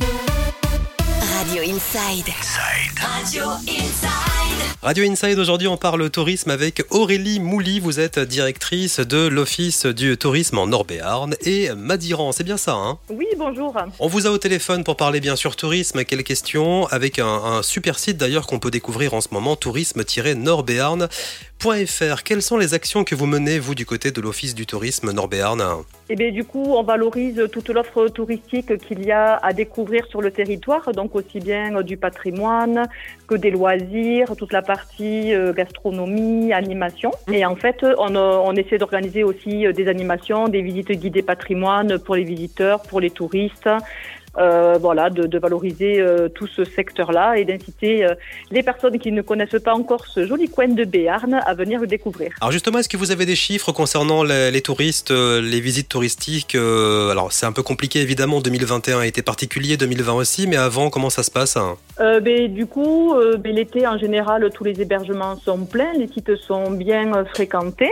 Radio Inside. Radio Inside. Radio Inside, aujourd'hui on parle tourisme avec Aurélie Mouly, vous êtes directrice de l'Office du tourisme en Nord-Béarn et Madiran, c'est bien ça hein? Oui, bonjour. On vous a au téléphone pour parler bien sûr tourisme, quelle question Avec un, un super site d'ailleurs qu'on peut découvrir en ce moment, tourisme-nordbéarn.fr. Quelles sont les actions que vous menez vous du côté de l'Office du tourisme Nord-Béarn Eh bien, du coup, on valorise toute l'offre touristique qu'il y a à découvrir sur le territoire, donc aussi bien du patrimoine que des loisirs, toute la partie euh, gastronomie, animation. Et en fait, on, euh, on essaie d'organiser aussi euh, des animations, des visites guidées patrimoine pour les visiteurs, pour les touristes. Euh, voilà, de, de valoriser euh, tout ce secteur-là et d'inciter euh, les personnes qui ne connaissent pas encore ce joli coin de Béarn à venir le découvrir. Alors justement, est-ce que vous avez des chiffres concernant les, les touristes, les visites touristiques Alors c'est un peu compliqué évidemment, 2021 a été particulier, 2020 aussi, mais avant, comment ça se passe hein? Ben, du coup, ben, l'été en général, tous les hébergements sont pleins, les sites sont bien fréquentés.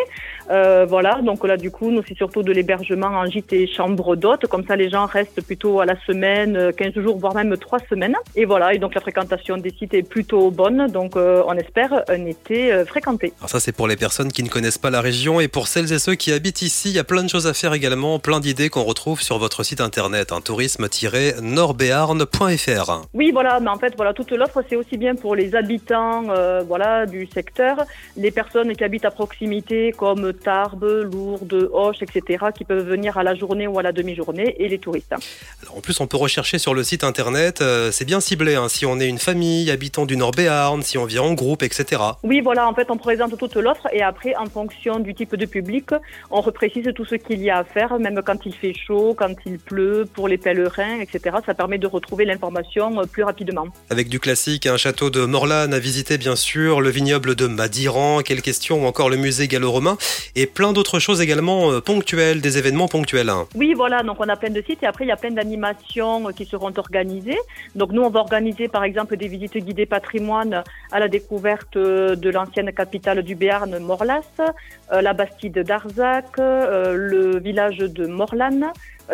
Voilà, donc là, du coup, nous c'est surtout de l'hébergement en gîte et chambre d'hôtes, comme ça les gens restent plutôt à la semaine, euh, 15 jours, voire même 3 semaines. Et voilà, et donc la fréquentation des sites est plutôt bonne, donc euh, on espère un été euh, fréquenté. Alors ça c'est pour les personnes qui ne connaissent pas la région et pour celles et ceux qui habitent ici, il y a plein de choses à faire également, plein d'idées qu'on retrouve sur votre site internet, hein, tourisme-nordbéarn.fr. Oui, voilà, mais en fait, voilà, toute l'offre, c'est aussi bien pour les habitants, euh, voilà, du secteur, les personnes qui habitent à proximité, comme Tarbes, Lourdes, Auch, etc., qui peuvent venir à la journée ou à la demi-journée, et les touristes. Alors, en plus on peut rechercher sur le site internet, euh, c'est bien ciblé, hein, si on est une famille, habitant du Nord-Béarn, si on vient en groupe, etc. Oui, voilà, en fait, on présente toute l'offre, et après, en fonction du type de public, on reprécise tout ce qu'il y a à faire, même quand il fait chaud, quand il pleut, pour les pèlerins, etc. Ça permet de retrouver l'information euh, plus rapidement. Avec du classique, un château de Morlan à visiter bien sûr, le vignoble de Madiran, quelle question, ou encore le musée gallo-romain, et plein d'autres choses également euh, ponctuelles, des événements ponctuels. hein. Oui, voilà, donc on a plein de sites et après il y a plein d'animations qui seront organisées. Donc nous, on va organiser par exemple des visites guidées patrimoine à la découverte euh, de l'ancienne capitale du Béarn, Morlas, euh, la Bastide d'Arzac, euh, le village de Morlan,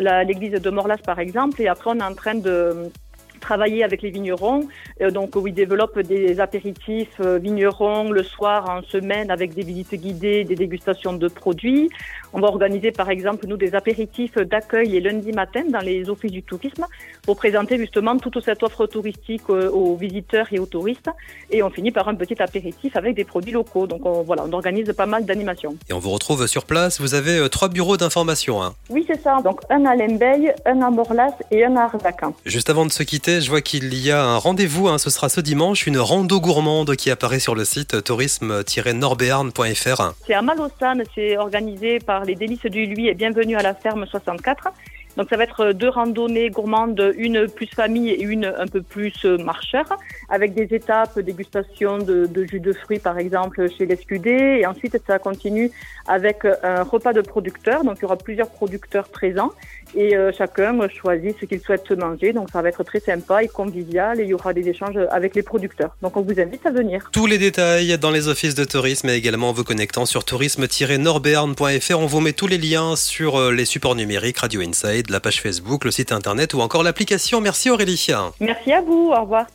la- l'église de Morlas par exemple. Et après, on est en train de travailler avec les vignerons, euh, donc où ils développent des apéritifs euh, vignerons le soir en semaine avec des visites guidées, des dégustations de produits. On va organiser par exemple nous des apéritifs d'accueil les lundis matin dans les offices du tourisme pour présenter justement toute cette offre touristique euh, aux visiteurs et aux touristes. Et on finit par un petit apéritif avec des produits locaux. Donc on, voilà, on organise pas mal d'animations. Et on vous retrouve sur place, vous avez trois bureaux d'information. hein. Oui, c'est ça. Donc un à Lembeil, un à Morlas et un à Arzac. Juste avant de se quitter, je vois qu'il y a un rendez-vous, hein, ce sera ce dimanche, une rando gourmande qui apparaît sur le site tourisme-nordbéarn.fr. C'est à Malosane, c'est organisé par les délices du Lui et bienvenue à la ferme 64. Donc ça va être deux randonnées gourmandes, une plus famille et une un peu plus euh, marcheur, avec des étapes dégustation de, jus de fruits par exemple chez l'Escudé. Et ensuite ça continue avec un repas de producteurs. Donc il y aura plusieurs producteurs présents et euh, chacun choisit ce qu'il souhaite manger. Donc ça va être très sympa et convivial et il y aura des échanges avec les producteurs. Donc on vous invite à venir. Tous les détails dans les offices de tourisme et également en vous connectant sur tourisme-nordbéarn.fr. On vous met tous les liens sur euh, les supports numériques, Radio Inside, la page Facebook, le site internet ou encore l'application. Merci Aurélie. Merci à vous. Au revoir.